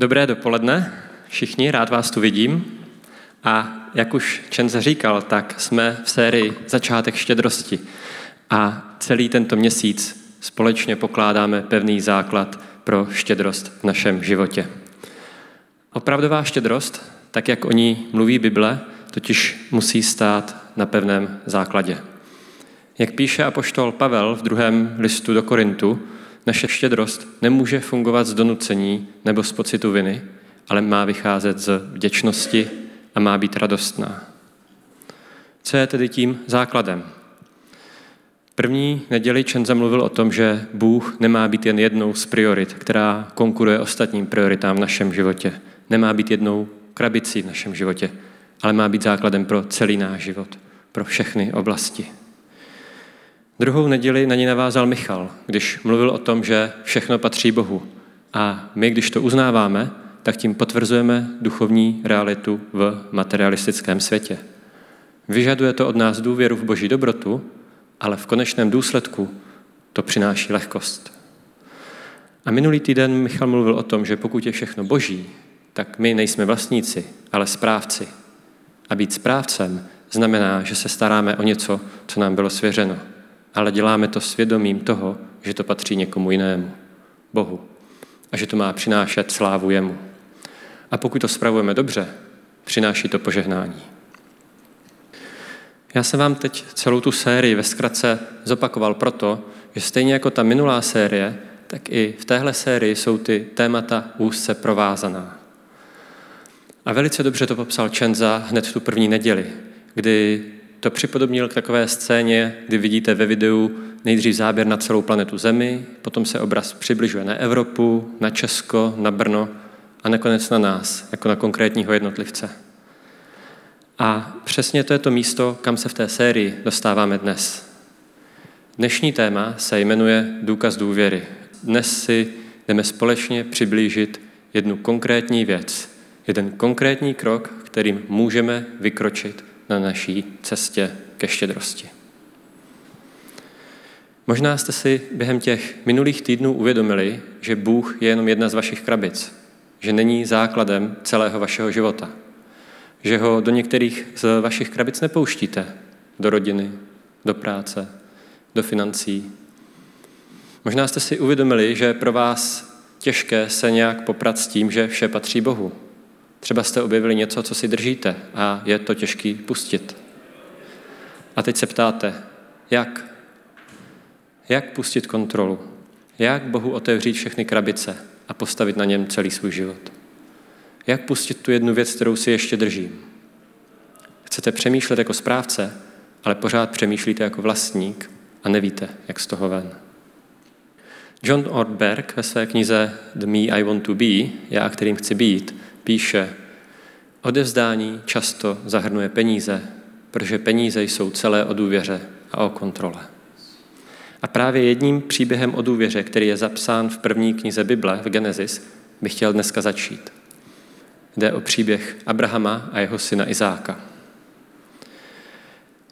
Dobré dopoledne, všichni, rád vás tu vidím. A jak už Čenze říkal, tak jsme v sérii Začátek štědrosti. A celý tento měsíc společně pokládáme pevný základ pro štědrost v našem životě. Opravdová štědrost, tak jak o ní mluví Bible, totiž musí stát na pevném základě. Jak píše apoštol Pavel v druhém listu do Korintu, naše štědrost nemůže fungovat z donucení nebo z pocitu viny, ale má vycházet z vděčnosti a má být radostná. Co je tedy tím základem? První neděli Čen zamluvil o tom, že Bůh nemá být jen jednou z priorit, která konkuruje ostatním prioritám v našem životě. Nemá být jednou krabicí v našem životě, ale má být základem pro celý náš život, pro všechny oblasti. Druhou neděli na ní navázal Michal, když mluvil o tom, že všechno patří Bohu. A my, když to uznáváme, tak tím potvrzujeme duchovní realitu v materialistickém světě. Vyžaduje to od nás důvěru v boží dobrotu, ale v konečném důsledku to přináší lehkost. A minulý týden Michal mluvil o tom, že pokud je všechno boží, tak my nejsme vlastníci, ale správci. A být správcem znamená, že se staráme o něco, co nám bylo svěřeno ale děláme to svědomím toho, že to patří někomu jinému, Bohu, a že to má přinášet slávu jemu. A pokud to spravujeme dobře, přináší to požehnání. Já jsem vám teď celou tu sérii ve zkratce zopakoval proto, že stejně jako ta minulá série, tak i v téhle sérii jsou ty témata úzce provázaná. A velice dobře to popsal Čenza hned tu první neděli, kdy to připodobnil k takové scéně, kdy vidíte ve videu nejdřív záběr na celou planetu Zemi, potom se obraz přibližuje na Evropu, na Česko, na Brno a nakonec na nás, jako na konkrétního jednotlivce. A přesně to je to místo, kam se v té sérii dostáváme dnes. Dnešní téma se jmenuje Důkaz důvěry. Dnes si jdeme společně přiblížit jednu konkrétní věc, jeden konkrétní krok, kterým můžeme vykročit na naší cestě ke štědrosti. Možná jste si během těch minulých týdnů uvědomili, že Bůh je jenom jedna z vašich krabic, že není základem celého vašeho života, že ho do některých z vašich krabic nepouštíte, do rodiny, do práce, do financí. Možná jste si uvědomili, že je pro vás těžké se nějak poprat s tím, že vše patří Bohu, Třeba jste objevili něco, co si držíte a je to těžký pustit. A teď se ptáte, jak? Jak pustit kontrolu? Jak Bohu otevřít všechny krabice a postavit na něm celý svůj život? Jak pustit tu jednu věc, kterou si ještě držím? Chcete přemýšlet jako správce, ale pořád přemýšlíte jako vlastník a nevíte, jak z toho ven. John Ortberg ve své knize The Me I Want to Be, Já, kterým chci být, píše, odevzdání často zahrnuje peníze, protože peníze jsou celé o důvěře a o kontrole. A právě jedním příběhem o důvěře, který je zapsán v první knize Bible, v Genesis, bych chtěl dneska začít. Jde o příběh Abrahama a jeho syna Izáka.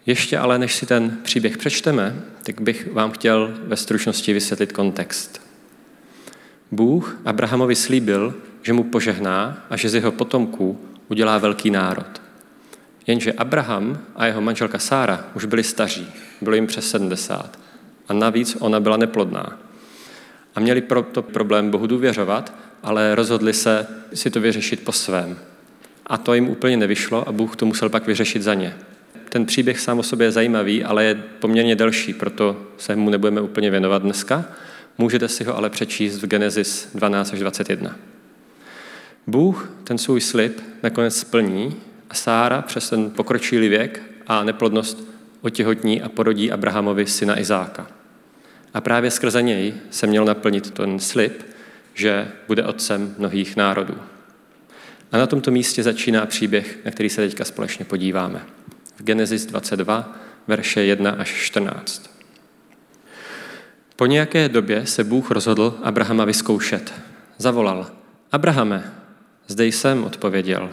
Ještě ale, než si ten příběh přečteme, tak bych vám chtěl ve stručnosti vysvětlit kontext. Bůh Abrahamovi slíbil, že mu požehná a že z jeho potomků udělá velký národ. Jenže Abraham a jeho manželka Sára už byli staří, bylo jim přes 70 a navíc ona byla neplodná. A měli proto problém Bohu důvěřovat, ale rozhodli se si to vyřešit po svém. A to jim úplně nevyšlo a Bůh to musel pak vyřešit za ně. Ten příběh sám o sobě je zajímavý, ale je poměrně delší, proto se mu nebudeme úplně věnovat dneska. Můžete si ho ale přečíst v Genesis 12 až 21. Bůh ten svůj slib nakonec splní a Sára přes ten pokročilý věk a neplodnost otěhotní a porodí Abrahamovi syna Izáka. A právě skrze něj se měl naplnit ten slib, že bude otcem mnohých národů. A na tomto místě začíná příběh, na který se teďka společně podíváme. V Genesis 22, verše 1 až 14. Po nějaké době se Bůh rozhodl Abrahama vyzkoušet. Zavolal, Abrahame, zde jsem, odpověděl.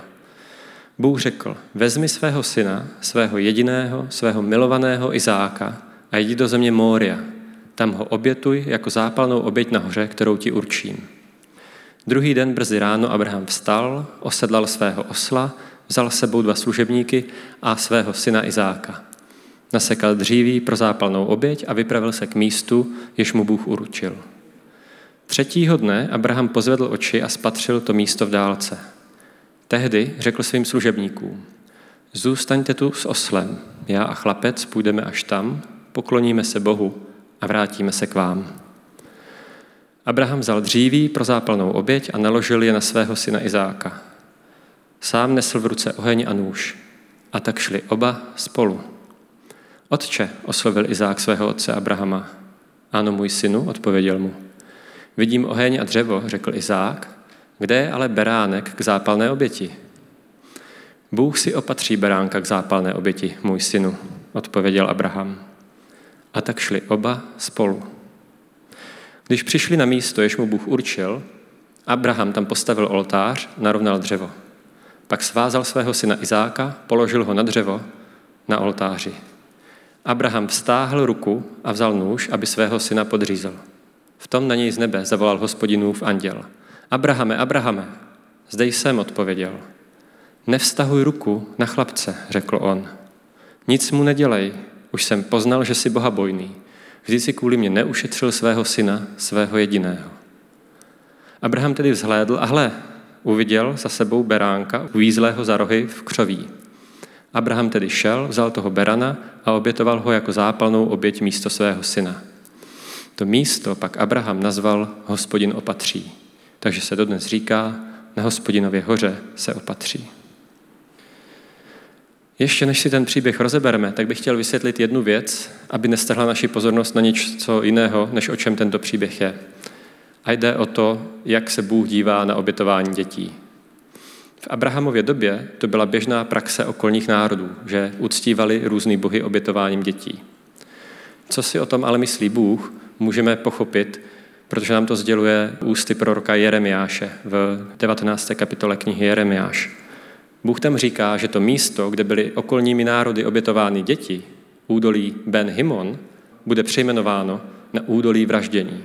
Bůh řekl, vezmi svého syna, svého jediného, svého milovaného Izáka a jdi do země Mória. Tam ho obětuj jako zápalnou oběť nahoře, kterou ti určím. Druhý den brzy ráno Abraham vstal, osedlal svého osla, vzal s sebou dva služebníky a svého syna Izáka. Nasekal dříví pro zápalnou oběť a vypravil se k místu, jež mu Bůh uručil. Třetího dne Abraham pozvedl oči a spatřil to místo v dálce. Tehdy řekl svým služebníkům, zůstaňte tu s oslem, já a chlapec půjdeme až tam, pokloníme se Bohu a vrátíme se k vám. Abraham vzal dříví pro zápalnou oběť a naložil je na svého syna Izáka. Sám nesl v ruce oheň a nůž. A tak šli oba spolu. Otče, oslovil Izák svého otce Abrahama. Ano, můj synu, odpověděl mu. Vidím oheň a dřevo, řekl Izák, kde je ale beránek k zápalné oběti? Bůh si opatří beránka k zápalné oběti, můj synu, odpověděl Abraham. A tak šli oba spolu. Když přišli na místo, jež mu Bůh určil, Abraham tam postavil oltář, narovnal dřevo. Pak svázal svého syna Izáka, položil ho na dřevo na oltáři. Abraham vstáhl ruku a vzal nůž, aby svého syna podřízel. V tom na něj z nebe zavolal hospodinův anděl. Abrahame, Abrahame, zde jsem, odpověděl. Nevztahuj ruku na chlapce, řekl on. Nic mu nedělej, už jsem poznal, že jsi bohabojný. Vždy si kvůli mě neušetřil svého syna, svého jediného. Abraham tedy vzhlédl a hle, uviděl za sebou beránka uvízlého za rohy v křoví. Abraham tedy šel, vzal toho berana a obětoval ho jako zápalnou oběť místo svého syna. To místo pak Abraham nazval hospodin opatří. Takže se dodnes říká, na hospodinově hoře se opatří. Ještě než si ten příběh rozebereme, tak bych chtěl vysvětlit jednu věc, aby nestrhla naši pozornost na něco jiného, než o čem tento příběh je. A jde o to, jak se Bůh dívá na obětování dětí. V Abrahamově době to byla běžná praxe okolních národů, že uctívali různý bohy obětováním dětí. Co si o tom ale myslí Bůh, můžeme pochopit, protože nám to sděluje ústy proroka Jeremiáše v 19. kapitole knihy Jeremiáš. Bůh tam říká, že to místo, kde byly okolními národy obětovány děti, údolí Ben Himon, bude přejmenováno na údolí vraždění.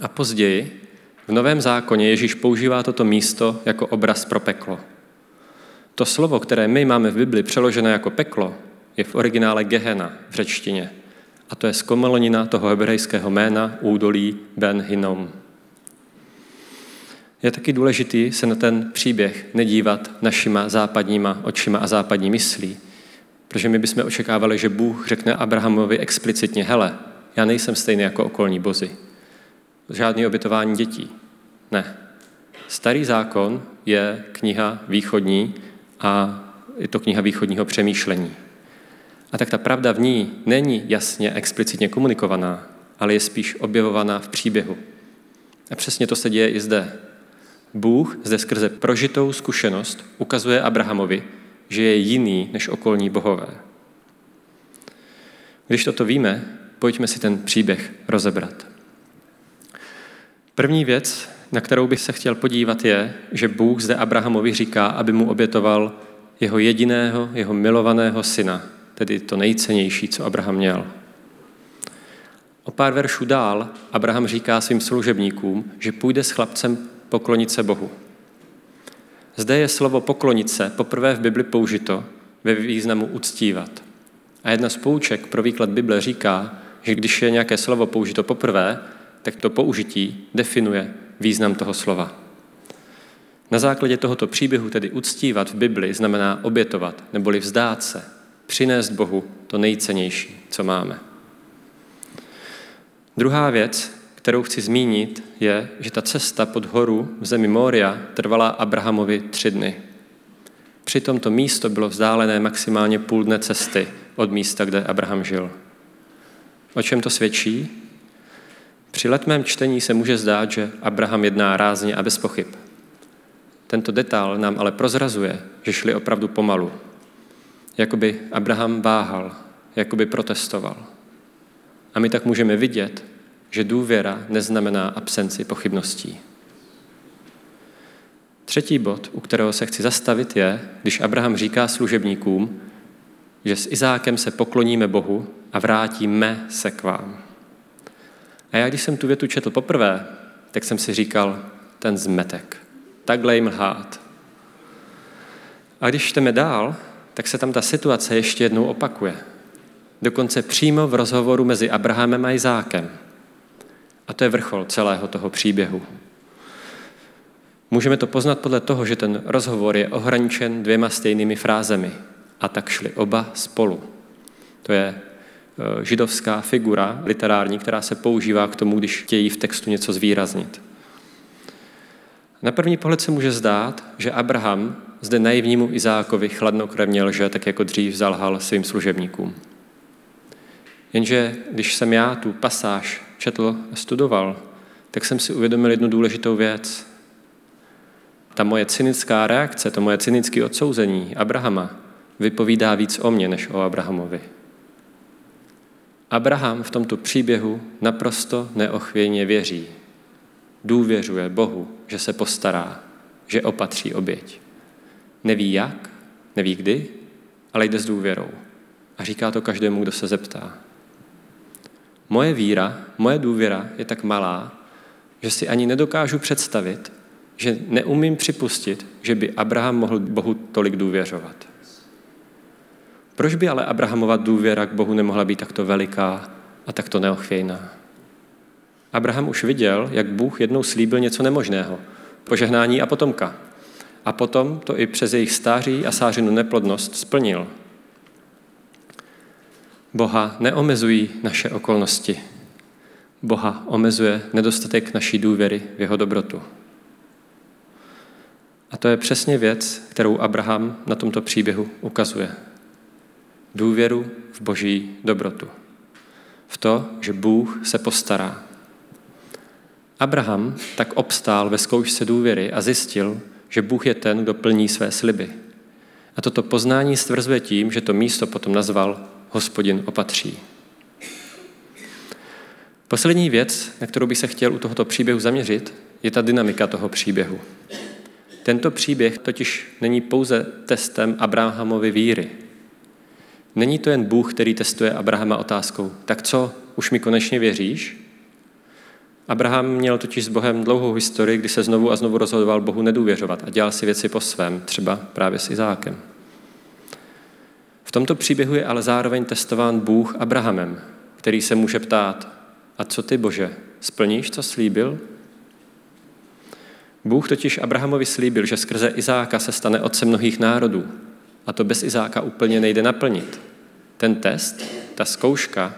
A později v Novém zákoně Ježíš používá toto místo jako obraz pro peklo. To slovo, které my máme v Bibli přeložené jako peklo, je v originále Gehena v řečtině. A to je zkomalonina toho hebrejského jména údolí Ben Hinnom. Je taky důležitý se na ten příběh nedívat našima západníma očima a západní myslí, protože my bychom očekávali, že Bůh řekne Abrahamovi explicitně, hele, já nejsem stejný jako okolní bozy. Žádný obětování dětí. Ne. Starý zákon je kniha východní a je to kniha východního přemýšlení. A tak ta pravda v ní není jasně, explicitně komunikovaná, ale je spíš objevovaná v příběhu. A přesně to se děje i zde. Bůh zde skrze prožitou zkušenost ukazuje Abrahamovi, že je jiný než okolní bohové. Když toto víme, pojďme si ten příběh rozebrat. První věc, na kterou bych se chtěl podívat, je, že Bůh zde Abrahamovi říká, aby mu obětoval jeho jediného, jeho milovaného syna, tedy to nejcennější, co Abraham měl. O pár veršů dál Abraham říká svým služebníkům, že půjde s chlapcem poklonit se Bohu. Zde je slovo poklonit se poprvé v Bibli použito ve významu uctívat. A jedna z pouček pro výklad Bible říká, že když je nějaké slovo použito poprvé, tak to použití definuje význam toho slova. Na základě tohoto příběhu tedy uctívat v Bibli znamená obětovat, neboli vzdát se, přinést Bohu to nejcennější, co máme. Druhá věc, kterou chci zmínit, je, že ta cesta pod horu v zemi Moria trvala Abrahamovi tři dny. Přitom to místo bylo vzdálené maximálně půl dne cesty od místa, kde Abraham žil. O čem to svědčí? Při letmém čtení se může zdát, že Abraham jedná rázně a bez pochyb. Tento detail nám ale prozrazuje, že šli opravdu pomalu. Jakoby Abraham váhal, jakoby protestoval. A my tak můžeme vidět, že důvěra neznamená absenci pochybností. Třetí bod, u kterého se chci zastavit, je, když Abraham říká služebníkům, že s Izákem se pokloníme Bohu a vrátíme se k vám. A já, když jsem tu větu četl poprvé, tak jsem si říkal, ten zmetek. Takhle jim lhát. A když čteme dál, tak se tam ta situace ještě jednou opakuje. Dokonce přímo v rozhovoru mezi Abrahamem a Izákem. A to je vrchol celého toho příběhu. Můžeme to poznat podle toho, že ten rozhovor je ohraničen dvěma stejnými frázemi. A tak šli oba spolu. To je e, židovská figura literární, která se používá k tomu, když chtějí v textu něco zvýraznit. Na první pohled se může zdát, že Abraham zde naivnímu Izákovi chladnokrevně lže, tak jako dřív zalhal svým služebníkům. Jenže když jsem já tu pasáž četl a studoval, tak jsem si uvědomil jednu důležitou věc. Ta moje cynická reakce, to moje cynické odsouzení Abrahama vypovídá víc o mně, než o Abrahamovi. Abraham v tomto příběhu naprosto neochvějně věří. Důvěřuje Bohu, že se postará, že opatří oběť. Neví jak, neví kdy, ale jde s důvěrou. A říká to každému, kdo se zeptá. Moje víra, moje důvěra je tak malá, že si ani nedokážu představit, že neumím připustit, že by Abraham mohl Bohu tolik důvěřovat. Proč by ale Abrahamova důvěra k Bohu nemohla být takto veliká a takto neochvějná? Abraham už viděl, jak Bůh jednou slíbil něco nemožného, požehnání a potomka. A potom to i přes jejich stáří a sářinu neplodnost splnil. Boha neomezují naše okolnosti. Boha omezuje nedostatek naší důvěry v jeho dobrotu. A to je přesně věc, kterou Abraham na tomto příběhu ukazuje. Důvěru v boží dobrotu. V to, že Bůh se postará. Abraham tak obstál ve zkoušce důvěry a zjistil, že Bůh je ten, kdo plní své sliby. A toto poznání stvrzuje tím, že to místo potom nazval hospodin opatří. Poslední věc, na kterou bych se chtěl u tohoto příběhu zaměřit, je ta dynamika toho příběhu. Tento příběh totiž není pouze testem Abrahamovy víry. Není to jen Bůh, který testuje Abrahama otázkou, tak co, už mi konečně věříš? Abraham měl totiž s Bohem dlouhou historii, kdy se znovu a znovu rozhodoval Bohu nedůvěřovat a dělal si věci po svém, třeba právě s Izákem. V tomto příběhu je ale zároveň testován Bůh Abrahamem, který se může ptát, a co ty, Bože, splníš, co slíbil? Bůh totiž Abrahamovi slíbil, že skrze Izáka se stane otcem mnohých národů. A to bez Izáka úplně nejde naplnit. Ten test, ta zkouška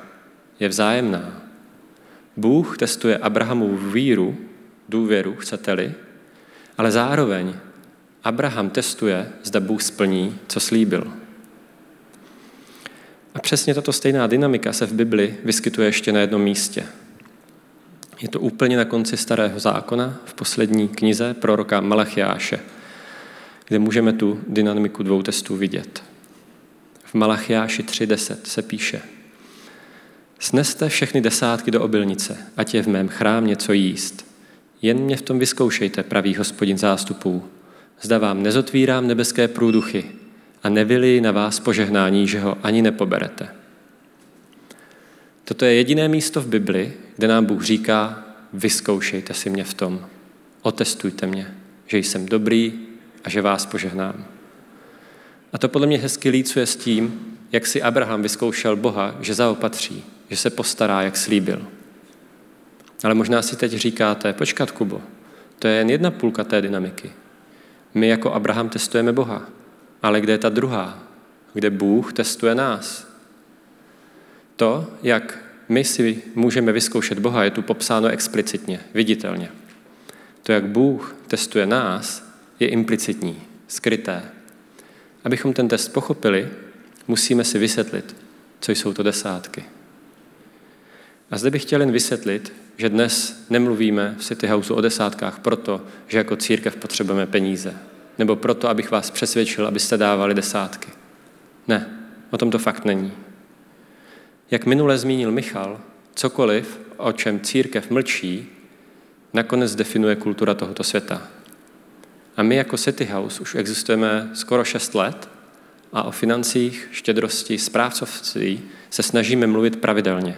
je vzájemná. Bůh testuje Abrahamovu víru, důvěru, chcete-li, ale zároveň Abraham testuje, zda Bůh splní, co slíbil. A přesně tato stejná dynamika se v Bibli vyskytuje ještě na jednom místě. Je to úplně na konci Starého zákona, v poslední knize proroka Malachiáše, kde můžeme tu dynamiku dvou testů vidět. V Malachiáši 3.10 se píše Sneste všechny desátky do obilnice, ať je v mém chrám něco jíst. Jen mě v tom vyzkoušejte, pravý hospodin zástupů. Zda vám nezotvírám nebeské průduchy, a nevyli na vás požehnání, že ho ani nepoberete. Toto je jediné místo v Bibli, kde nám Bůh říká, vyzkoušejte si mě v tom, otestujte mě, že jsem dobrý a že vás požehnám. A to podle mě hezky lícuje s tím, jak si Abraham vyzkoušel Boha, že zaopatří, že se postará, jak slíbil. Ale možná si teď říkáte, počkat, Kubo, to je jen jedna půlka té dynamiky. My jako Abraham testujeme Boha. Ale kde je ta druhá? Kde Bůh testuje nás? To, jak my si můžeme vyzkoušet Boha, je tu popsáno explicitně, viditelně. To, jak Bůh testuje nás, je implicitní, skryté. Abychom ten test pochopili, musíme si vysvětlit, co jsou to desátky. A zde bych chtěl jen vysvětlit, že dnes nemluvíme v City Houseu o desátkách proto, že jako církev potřebujeme peníze, nebo proto, abych vás přesvědčil, abyste dávali desátky. Ne, o tom to fakt není. Jak minule zmínil Michal, cokoliv, o čem církev mlčí, nakonec definuje kultura tohoto světa. A my jako City House už existujeme skoro 6 let a o financích, štědrosti, správcovství se snažíme mluvit pravidelně.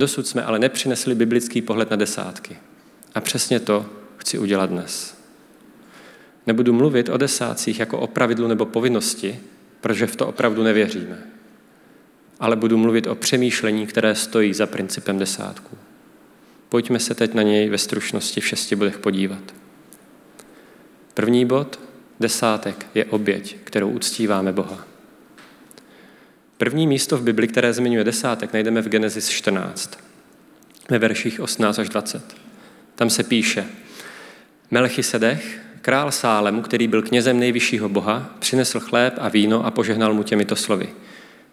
Dosud jsme ale nepřinesli biblický pohled na desátky. A přesně to chci udělat dnes. Nebudu mluvit o desácích jako o pravidlu nebo povinnosti, protože v to opravdu nevěříme. Ale budu mluvit o přemýšlení, které stojí za principem desátků. Pojďme se teď na něj ve stručnosti v šesti bodech podívat. První bod, desátek, je oběť, kterou uctíváme Boha. První místo v Bibli, které zmiňuje desátek, najdeme v Genesis 14, ve verších 18 až 20. Tam se píše, Melchisedech, král Sálemu, který byl knězem nejvyššího boha, přinesl chléb a víno a požehnal mu těmito slovy.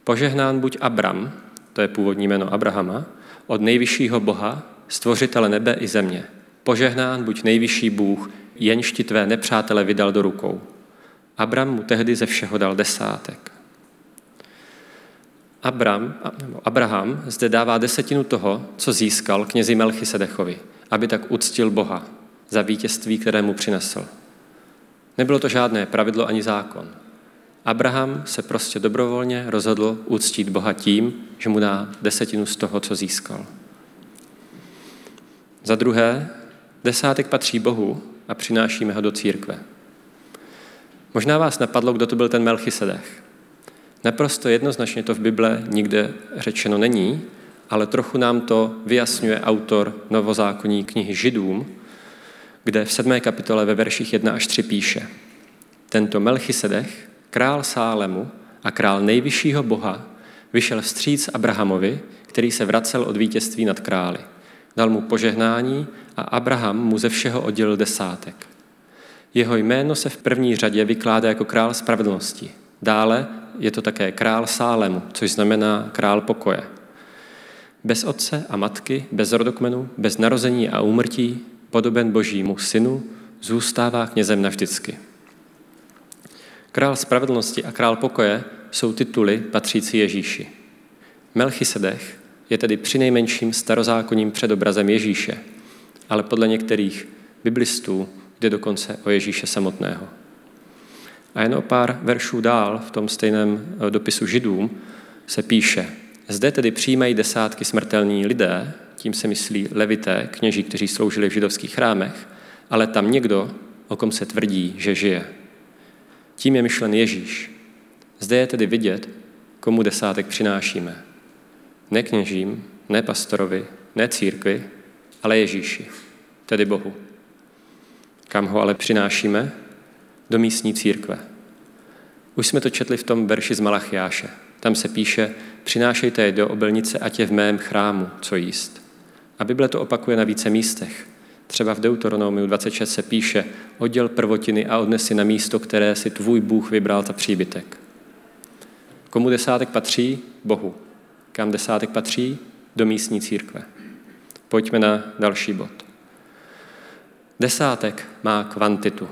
Požehnán buď Abram, to je původní jméno Abrahama, od nejvyššího boha, stvořitele nebe i země. Požehnán buď nejvyšší Bůh, jenž ti tvé nepřátele vydal do rukou. Abram mu tehdy ze všeho dal desátek. Abram, Abraham zde dává desetinu toho, co získal knězi Melchisedechovi, aby tak uctil Boha za vítězství, které mu přinesl. Nebylo to žádné pravidlo ani zákon. Abraham se prostě dobrovolně rozhodl uctít Boha tím, že mu dá desetinu z toho, co získal. Za druhé, desátek patří Bohu a přinášíme ho do církve. Možná vás napadlo, kdo to byl ten Melchisedech. Naprosto jednoznačně to v Bible nikde řečeno není, ale trochu nám to vyjasňuje autor novozákonní knihy Židům, kde v sedmé kapitole ve verších 1 až 3 píše Tento Melchisedech, král Sálemu a král nejvyššího boha, vyšel vstříc Abrahamovi, který se vracel od vítězství nad králi. Dal mu požehnání a Abraham mu ze všeho oddělil desátek. Jeho jméno se v první řadě vykládá jako král spravedlnosti. Dále je to také král Sálemu, což znamená král pokoje. Bez otce a matky, bez rodokmenu, bez narození a úmrtí, podoben božímu synu, zůstává knězem navždycky. Král spravedlnosti a král pokoje jsou tituly patřící Ježíši. Melchisedech je tedy přinejmenším starozákonním předobrazem Ježíše, ale podle některých biblistů jde dokonce o Ježíše samotného. A jen o pár veršů dál v tom stejném eh, dopisu židům se píše, zde tedy přijímají desátky smrtelní lidé, tím se myslí levité, kněží, kteří sloužili v židovských chrámech, ale tam někdo, o kom se tvrdí, že žije. Tím je myšlen Ježíš. Zde je tedy vidět, komu desátek přinášíme. Ne kněžím, ne pastorovi, ne církvi, ale Ježíši, tedy Bohu. Kam ho ale přinášíme? Do místní církve. Už jsme to četli v tom verši z Malachiáše. Tam se píše, přinášejte je do obilnice, ať je v mém chrámu, co jíst. A Bible to opakuje na více místech. Třeba v Deuteronomiu 26 se píše, odděl prvotiny a odnesi na místo, které si tvůj Bůh vybral za příbytek. Komu desátek patří? Bohu. Kam desátek patří? Do místní církve. Pojďme na další bod. Desátek má kvantitu.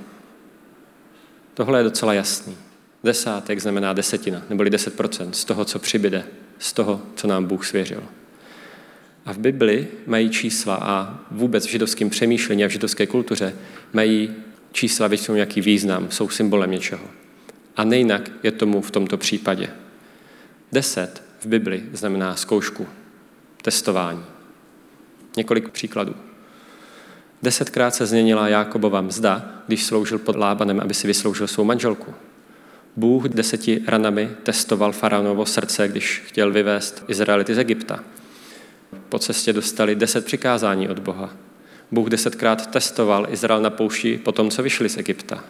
Tohle je docela jasný. Desátek znamená desetina, neboli 10% z toho, co přibyde, z toho, co nám Bůh svěřil. A v Bibli mají čísla a vůbec v židovském přemýšlení a v židovské kultuře mají čísla většinou nějaký význam, jsou symbolem něčeho. A nejinak je tomu v tomto případě. Deset v Bibli znamená zkoušku, testování. Několik příkladů. Desetkrát se změnila Jákobova mzda, když sloužil pod Lábanem, aby si vysloužil svou manželku. Bůh deseti ranami testoval faraonovo srdce, když chtěl vyvést Izraelity z Egypta. Po cestě dostali deset přikázání od Boha. Bůh desetkrát testoval Izrael na poušti po tom, co vyšli z Egypta.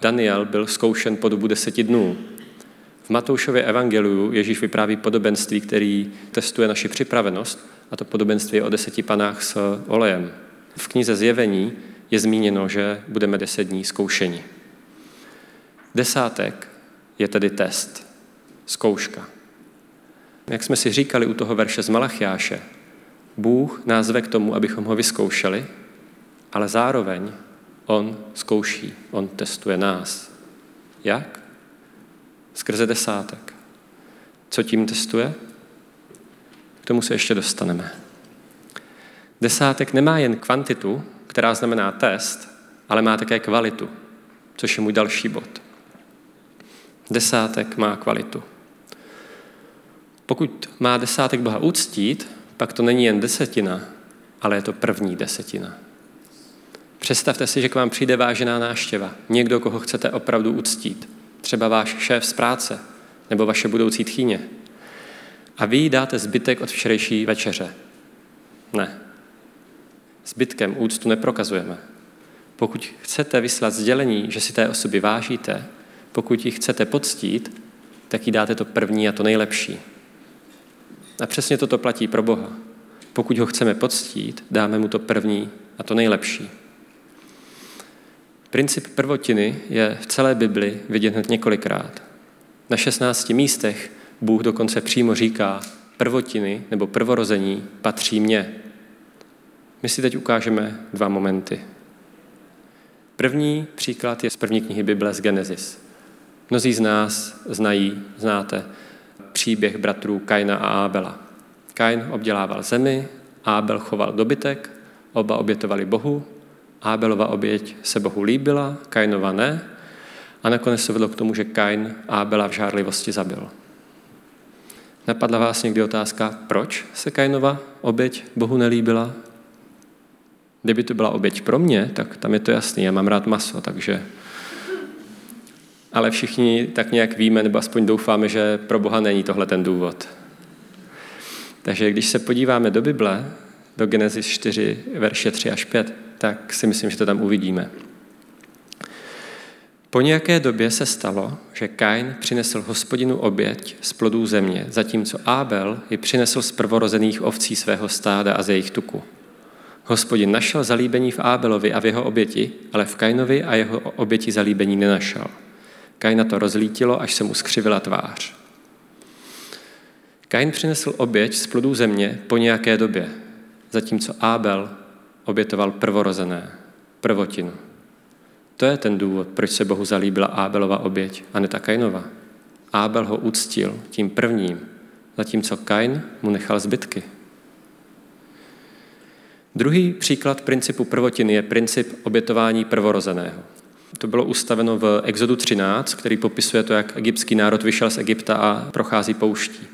Daniel byl zkoušen po dobu deseti dnů. V Matoušově evangeliu Ježíš vypráví podobenství, který testuje naši připravenost, a to podobenství o deseti panách s olejem. V knize Zjevení je zmíněno, že budeme deset dní zkoušeni. Desátek je tedy test, zkouška. Jak jsme si říkali u toho verše z Malachiáše, Bůh nás ve k tomu, abychom ho vyzkoušeli, ale zároveň On zkouší, On testuje nás. Jak? Skrze desátek. Co tím testuje? K tomu se ještě dostaneme. Desátek nemá jen kvantitu, která znamená test, ale má také kvalitu, což je můj další bod. Desátek má kvalitu. Pokud má desátek Boha uctít, pak to není jen desetina, ale je to první desetina. Představte si, že k vám přijde vážená náštěva, někdo, koho chcete opravdu uctít, třeba váš šéf z práce nebo vaše budoucí tchýně. A vy jí dáte zbytek od včerejší večeře. Ne. Zbytkem úctu neprokazujeme. Pokud chcete vyslat sdělení, že si té osoby vážíte, pokud ji chcete poctít, tak jí dáte to první a to nejlepší. A přesně toto platí pro Boha. Pokud ho chceme poctít, dáme mu to první a to nejlepší. Princip prvotiny je v celé Bibli vidět hned několikrát. Na 16 místech Bůh dokonce přímo říká, prvotiny nebo prvorození patří mně. My si teď ukážeme dva momenty. První příklad je z první knihy Bible z Genesis. Mnozí z nás znají, znáte příběh bratrů Kaina a Ábela. Kain obdělával zemi, Ábel choval dobytek, oba obětovali Bohu, Ábelova oběť se Bohu líbila, Kainova ne, a nakonec se vedlo k tomu, že Kain Ábela v žárlivosti zabil. Napadla vás někdy otázka, proč se Kainova oběť Bohu nelíbila? Kdyby to byla oběť pro mě, tak tam je to jasný, já mám rád maso, takže... Ale všichni tak nějak víme, nebo aspoň doufáme, že pro Boha není tohle ten důvod. Takže když se podíváme do Bible, do Genesis 4, verše 3 až 5, tak si myslím, že to tam uvidíme. Po nějaké době se stalo, že Kain přinesl hospodinu oběť z plodů země, zatímco Ábel ji přinesl z prvorozených ovcí svého stáda a ze jejich tuku. Hospodin našel zalíbení v Ábelovi a v jeho oběti, ale v Kainovi a jeho oběti zalíbení nenašel. Kaina to rozlítilo, až se mu skřivila tvář. Kain přinesl oběť z plodů země po nějaké době, zatímco Ábel obětoval prvorozené, prvotinu. To je ten důvod, proč se Bohu zalíbila Ábelova oběť a ne ta Kainova. Ábel ho uctil tím prvním, zatímco Kain mu nechal zbytky. Druhý příklad principu prvotiny je princip obětování prvorozeného. To bylo ustaveno v Exodu 13, který popisuje to, jak egyptský národ vyšel z Egypta a prochází pouští.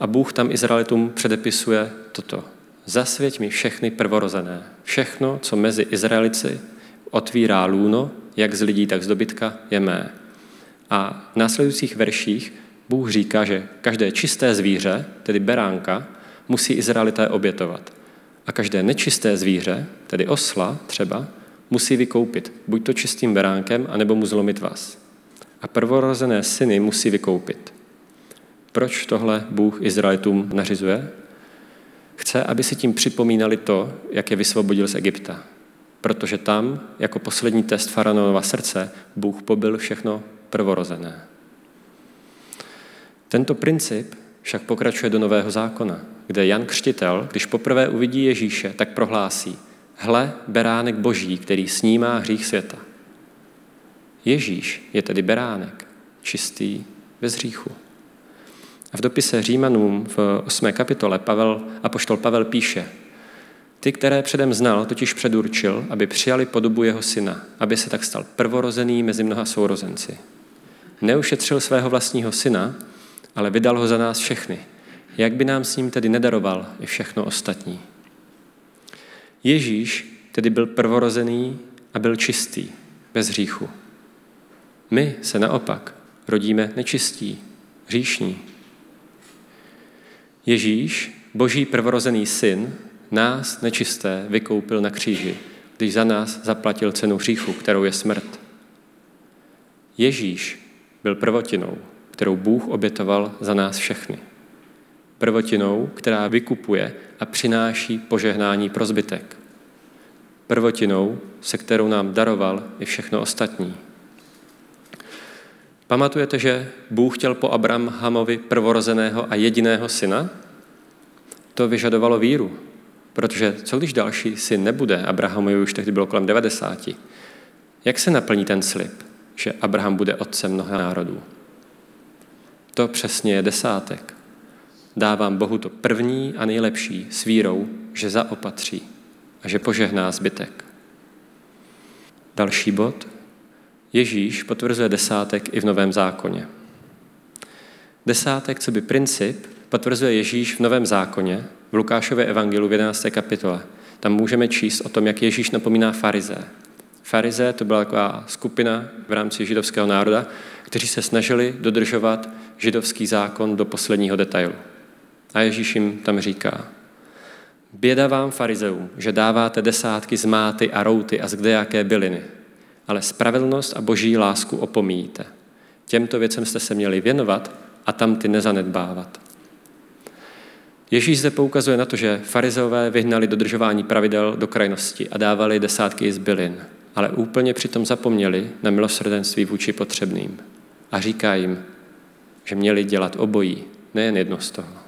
A Bůh tam Izraelitům předepisuje toto. Zasvěť mi všechny prvorozené. Všechno, co mezi Izraelici otvírá lůno, jak z lidí, tak z dobytka, je mé. A v následujících verších Bůh říká, že každé čisté zvíře, tedy beránka, musí Izraelité obětovat. A každé nečisté zvíře, tedy osla třeba, musí vykoupit buď to čistým beránkem, anebo mu zlomit vás. A prvorozené syny musí vykoupit. Proč tohle Bůh Izraelitům nařizuje? Chce, aby si tím připomínali to, jak je vysvobodil z Egypta. Protože tam, jako poslední test faraonova srdce, Bůh pobyl všechno prvorozené. Tento princip však pokračuje do Nového zákona, kde Jan Křtitel, když poprvé uvidí Ježíše, tak prohlásí, hle, beránek boží, který snímá hřích světa. Ježíš je tedy beránek, čistý, bez hříchu. A v dopise Římanům v 8. kapitole Pavel, apoštol Pavel píše, ty, které předem znal, totiž předurčil, aby přijali podobu jeho syna, aby se tak stal prvorozený mezi mnoha sourozenci. Neušetřil svého vlastního syna, ale vydal ho za nás všechny. Jak by nám s ním tedy nedaroval i všechno ostatní? Ježíš tedy byl prvorozený a byl čistý, bez hříchu. My se naopak rodíme nečistí, hříšní. Ježíš, boží prvorozený syn, nás nečisté vykoupil na kříži, když za nás zaplatil cenu hříchu, kterou je smrt. Ježíš byl prvotinou, kterou Bůh obětoval za nás všechny. Prvotinou, která vykupuje a přináší požehnání pro zbytek. Prvotinou, se kterou nám daroval i všechno ostatní. Pamatujete, že Bůh chtěl po Abrahamovi prvorozeného a jediného syna? To vyžadovalo víru, protože co když další syn nebude, Abrahamovi už tehdy bylo kolem 90. Jak se naplní ten slib, že Abraham bude otcem mnoha národů? To přesně je desátek. Dávám Bohu to první a nejlepší s vírou, že zaopatří a že požehná zbytek. Další bod. Ježíš potvrzuje desátek i v Novém zákoně. Desátek, co by princip, potvrzuje Ježíš v Novém zákoně, v Lukášově evangelu v 11. kapitole. Tam můžeme číst o tom, jak Ježíš napomíná farize. Farize to byla taková skupina v rámci židovského národa, kteří se snažili dodržovat židovský zákon do posledního detailu. A Ježíš jim tam říká, běda vám farizeům, že dáváte desátky z máty a routy a z kdejaké byliny, ale spravedlnost a boží lásku opomíjíte. Těmto věcem jste se měli věnovat a tam ty nezanedbávat. Ježíš zde poukazuje na to, že farizeové vyhnali dodržování pravidel do krajnosti a dávali desátky z bylin, ale úplně přitom zapomněli na milosrdenství vůči potřebným. A říká jim, že měli dělat obojí, nejen jedno z toho.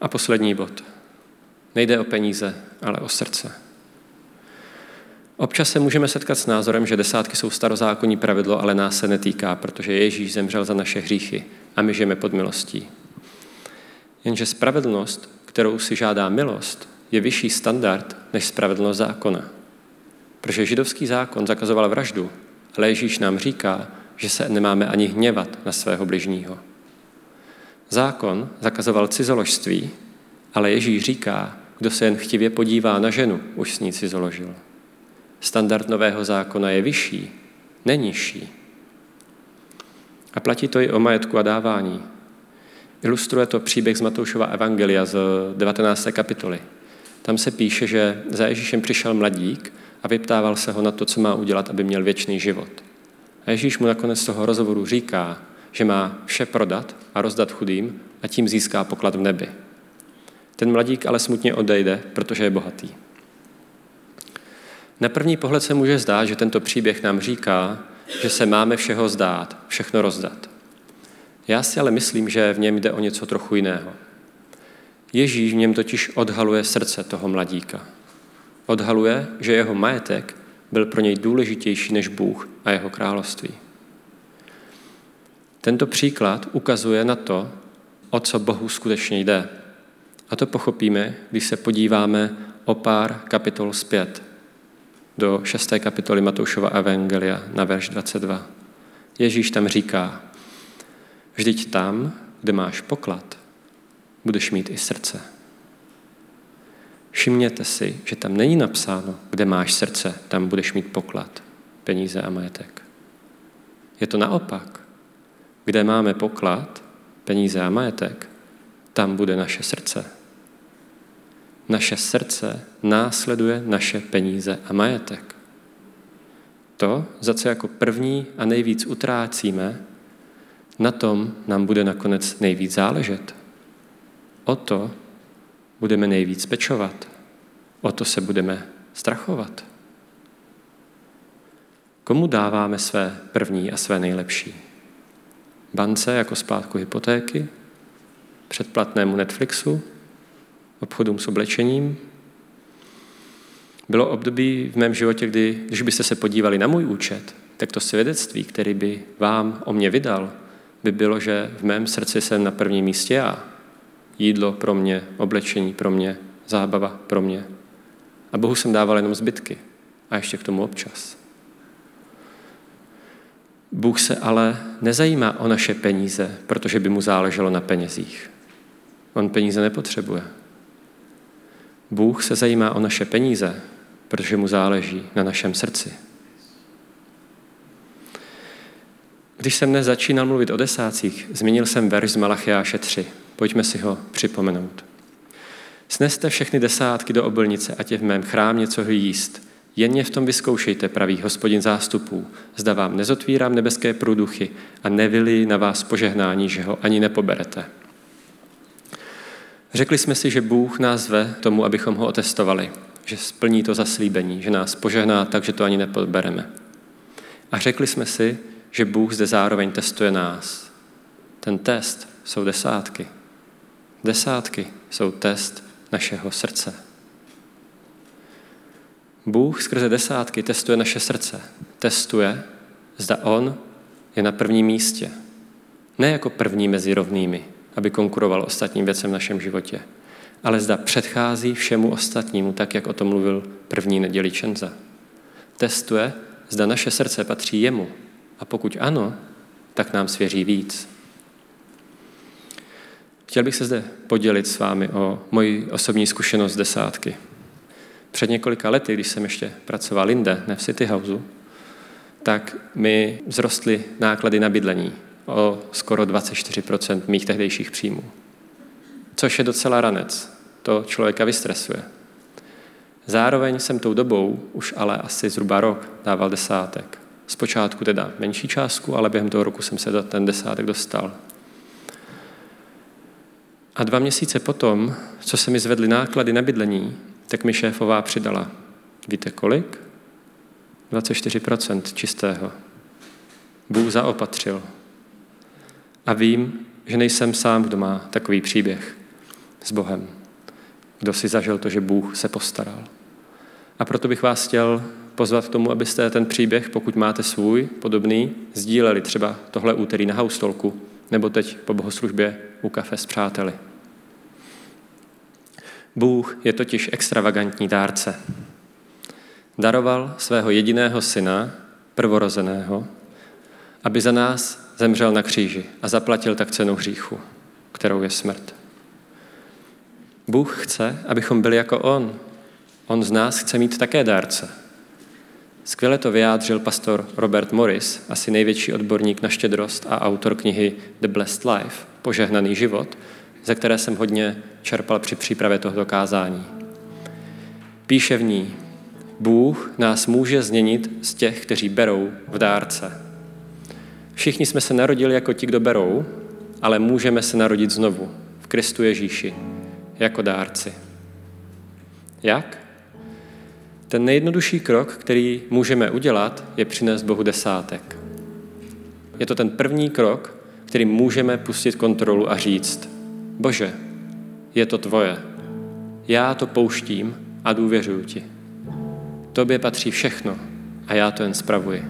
A poslední bod. Nejde o peníze, ale o srdce. Občas se můžeme setkat s názorem, že desátky jsou starozákonní pravidlo, ale nás se netýká, protože Ježíš zemřel za naše hříchy a my žijeme pod milostí. Jenže spravedlnost, kterou si žádá milost, je vyšší standard než spravedlnost zákona. Protože židovský zákon zakazoval vraždu, ale Ježíš nám říká, že se nemáme ani hněvat na svého bližního. Zákon zakazoval cizoložství, ale Ježíš říká, kdo se jen chtivě podívá na ženu, už s ní cizoložil. Standard nového zákona je vyšší, není nižší. A platí to i o majetku a dávání. Ilustruje to příběh z Matoušova Evangelia z 19. kapitoly. Tam se píše, že za Ježíšem přišel mladík a vyptával se ho na to, co má udělat, aby měl věčný život. A Ježíš mu nakonec toho rozhovoru říká, že má vše prodat a rozdat chudým a tím získá poklad v nebi. Ten mladík ale smutně odejde, protože je bohatý. Na první pohled se může zdát, že tento příběh nám říká, že se máme všeho zdát, všechno rozdat. Já si ale myslím, že v něm jde o něco trochu jiného. Ježíš v něm totiž odhaluje srdce toho mladíka. Odhaluje, že jeho majetek byl pro něj důležitější než Bůh a jeho království. Tento příklad ukazuje na to, o co Bohu skutečně jde. A to pochopíme, když se podíváme o pár kapitol zpět do šesté kapitoly Matoušova Evangelia na verš 22. Ježíš tam říká, vždyť tam, kde máš poklad, budeš mít i srdce. Všimněte si, že tam není napsáno, kde máš srdce, tam budeš mít poklad, peníze a majetek. Je to naopak. Kde máme poklad, peníze a majetek, tam bude naše srdce. Naše srdce následuje naše peníze a majetek. To, za co jako první a nejvíc utrácíme, na tom nám bude nakonec nejvíc záležet. O to budeme nejvíc pečovat. O to se budeme strachovat. Komu dáváme své první a své nejlepší? Bance jako splátku hypotéky? Předplatnému Netflixu? Obchodům s oblečením? Bylo období v mém životě, kdy, když byste se podívali na můj účet, tak to svědectví, který by vám o mě vydal, by bylo, že v mém srdci jsem na prvním místě já. Jídlo pro mě, oblečení pro mě, zábava pro mě. A Bohu jsem dával jenom zbytky. A ještě k tomu občas. Bůh se ale nezajímá o naše peníze, protože by mu záleželo na penězích. On peníze nepotřebuje. Bůh se zajímá o naše peníze, protože mu záleží na našem srdci. Když jsem dnes začínal mluvit o desácích, zmínil jsem verš z Malachiáše 3. Pojďme si ho připomenout. Sneste všechny desátky do obilnice, ať je v mém chrám něco jíst. Jen mě v tom vyzkoušejte, pravý hospodin zástupů. Zda vám nezotvírám nebeské průduchy a nevili na vás požehnání, že ho ani nepoberete. Řekli jsme si, že Bůh nás ve tomu, abychom ho otestovali, že splní to zaslíbení, že nás požehná tak, že to ani nepobereme. A řekli jsme si, že Bůh zde zároveň testuje nás. Ten test jsou desátky. Desátky jsou test našeho srdce. Bůh skrze desátky testuje naše srdce. Testuje, zda On je na prvním místě. Ne jako první mezi rovnými, aby konkuroval ostatním věcem v našem životě, ale zda předchází všemu ostatnímu, tak jak o tom mluvil první neděli Čenza. Testuje, zda naše srdce patří jemu, a pokud ano, tak nám svěří víc. Chtěl bych se zde podělit s vámi o moji osobní zkušenost desátky. Před několika lety, když jsem ještě pracoval jinde, ne v City Houseu, tak mi vzrostly náklady na bydlení o skoro 24% mých tehdejších příjmů. Což je docela ranec. To člověka vystresuje. Zároveň jsem tou dobou, už ale asi zhruba rok, dával desátek. Zpočátku teda menší částku, ale během toho roku jsem se do ten desátek dostal. A dva měsíce potom, co se mi zvedly náklady na bydlení, tak mi šéfová přidala. Víte kolik? 24% čistého. Bůh zaopatřil. A vím, že nejsem sám, kdo má takový příběh s Bohem. Kdo si zažil to, že Bůh se postaral. A proto bych vás chtěl pozvat k tomu, abyste ten příběh, pokud máte svůj podobný, sdíleli třeba tohle úterý na haustolku, nebo teď po bohoslužbě u kafe s přáteli. Bůh je totiž extravagantní dárce. Daroval svého jediného syna, prvorozeného, aby za nás zemřel na kříži a zaplatil tak cenu hříchu, kterou je smrt. Bůh chce, abychom byli jako On. On z nás chce mít také dárce. Skvěle to vyjádřil pastor Robert Morris, asi největší odborník na štědrost a autor knihy The Blessed Life, Požehnaný život, ze které jsem hodně čerpal při přípravě tohoto kázání. Píše v ní, Bůh nás může změnit z těch, kteří berou v dárce. Všichni jsme se narodili jako ti, kdo berou, ale můžeme se narodit znovu v Kristu Ježíši jako dárci. Jak? Ten nejjednodušší krok, který můžeme udělat, je přinést Bohu desátek. Je to ten první krok, který můžeme pustit kontrolu a říct, Bože, je to tvoje. Já to pouštím a důvěřuji ti. Tobě patří všechno a já to jen spravuji.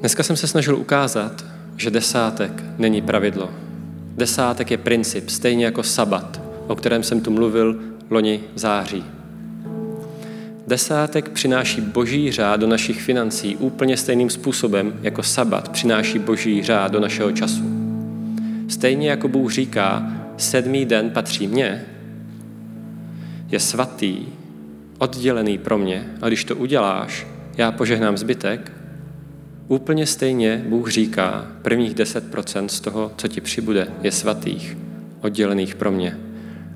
Dneska jsem se snažil ukázat, že desátek není pravidlo. Desátek je princip, stejně jako sabat, o kterém jsem tu mluvil loni v září. Desátek přináší boží řád do našich financí úplně stejným způsobem, jako sabat přináší boží řád do našeho času. Stejně jako Bůh říká, sedmý den patří mně, je svatý, oddělený pro mě a když to uděláš, já požehnám zbytek, úplně stejně Bůh říká, prvních 10% z toho, co ti přibude, je svatých, oddělených pro mě.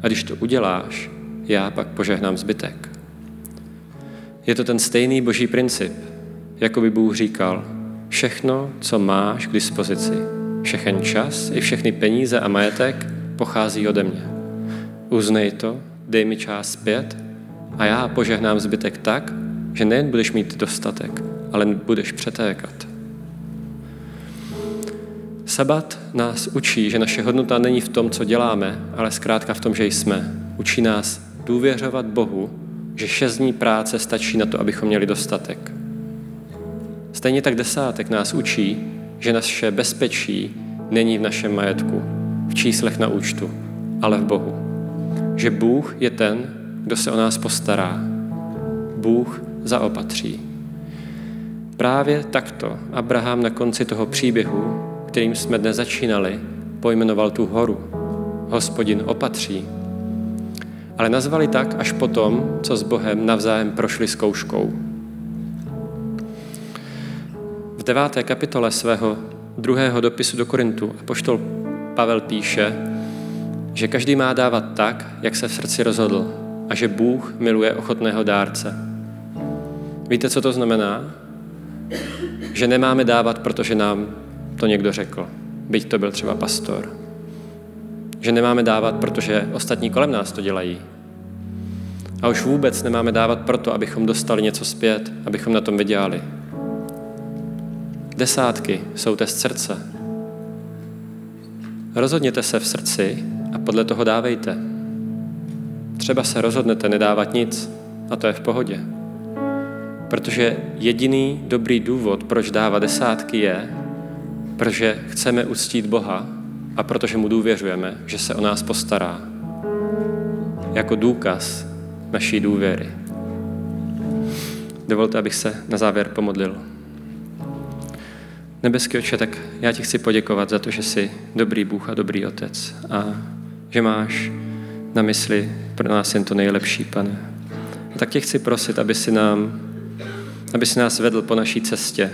A když to uděláš, já pak požehnám zbytek. Je to ten stejný boží princip, jako by Bůh říkal, všechno, co máš k dispozici, všechen čas i všechny peníze a majetek pochází ode mě. Uznej to, dej mi čas zpět a já požehnám zbytek tak, že nejen budeš mít dostatek, ale budeš přetékat. Sabat nás učí, že naše hodnota není v tom, co děláme, ale zkrátka v tom, že jsme. Učí nás důvěřovat Bohu, že šest dní práce stačí na to, abychom měli dostatek. Stejně tak desátek nás učí, že naše bezpečí není v našem majetku, v číslech na účtu, ale v Bohu. Že Bůh je ten, kdo se o nás postará. Bůh zaopatří. Právě takto Abraham na konci toho příběhu, kterým jsme dnes začínali, pojmenoval tu horu. Hospodin opatří, ale nazvali tak až potom, co s Bohem navzájem prošli zkouškou. V deváté kapitole svého druhého dopisu do Korintu poštol Pavel píše, že každý má dávat tak, jak se v srdci rozhodl a že Bůh miluje ochotného dárce. Víte, co to znamená? Že nemáme dávat, protože nám to někdo řekl, byť to byl třeba pastor, že nemáme dávat, protože ostatní kolem nás to dělají. A už vůbec nemáme dávat proto, abychom dostali něco zpět, abychom na tom vydělali. Desátky jsou test srdce. Rozhodněte se v srdci a podle toho dávejte. Třeba se rozhodnete nedávat nic a to je v pohodě. Protože jediný dobrý důvod, proč dávat desátky, je, protože chceme uctít Boha a protože mu důvěřujeme, že se o nás postará. Jako důkaz naší důvěry. Dovolte, abych se na závěr pomodlil. Nebeský oče, tak já ti chci poděkovat za to, že jsi dobrý Bůh a dobrý Otec a že máš na mysli pro nás jen to nejlepší, pane. A tak tě chci prosit, aby si, nám, aby si nás vedl po naší cestě,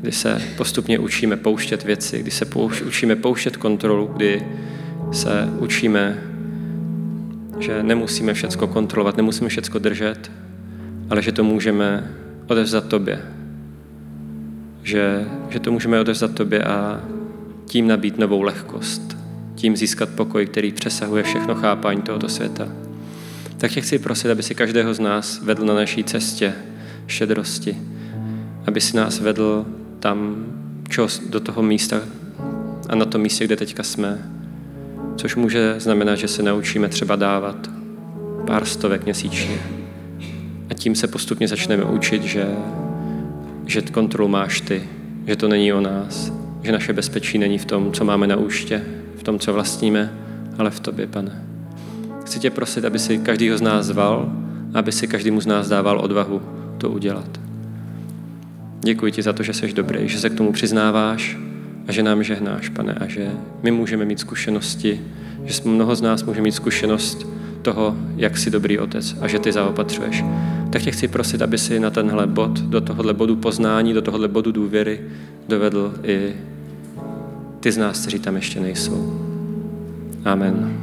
kdy se postupně učíme pouštět věci, kdy se pouš, učíme pouštět kontrolu, kdy se učíme, že nemusíme všecko kontrolovat, nemusíme všecko držet, ale že to můžeme odevzat tobě. Že, že to můžeme odevzat tobě a tím nabít novou lehkost, tím získat pokoj, který přesahuje všechno chápání tohoto světa. Tak tě chci prosit, aby si každého z nás vedl na naší cestě šedrosti, aby si nás vedl tam, čo, do toho místa a na tom místě, kde teďka jsme. Což může znamenat, že se naučíme třeba dávat pár stovek měsíčně. A tím se postupně začneme učit, že, že kontrolu máš ty, že to není o nás, že naše bezpečí není v tom, co máme na úště, v tom, co vlastníme, ale v tobě, pane. Chci tě prosit, aby si každýho z nás zval, aby si každému z nás dával odvahu to udělat. Děkuji ti za to, že jsi dobrý, že se k tomu přiznáváš a že nám žehnáš, pane, a že my můžeme mít zkušenosti, že mnoho z nás může mít zkušenost toho, jak jsi dobrý otec a že ty zaopatřuješ. Tak tě chci prosit, aby si na tenhle bod, do tohohle bodu poznání, do tohohle bodu důvěry dovedl i ty z nás, kteří tam ještě nejsou. Amen.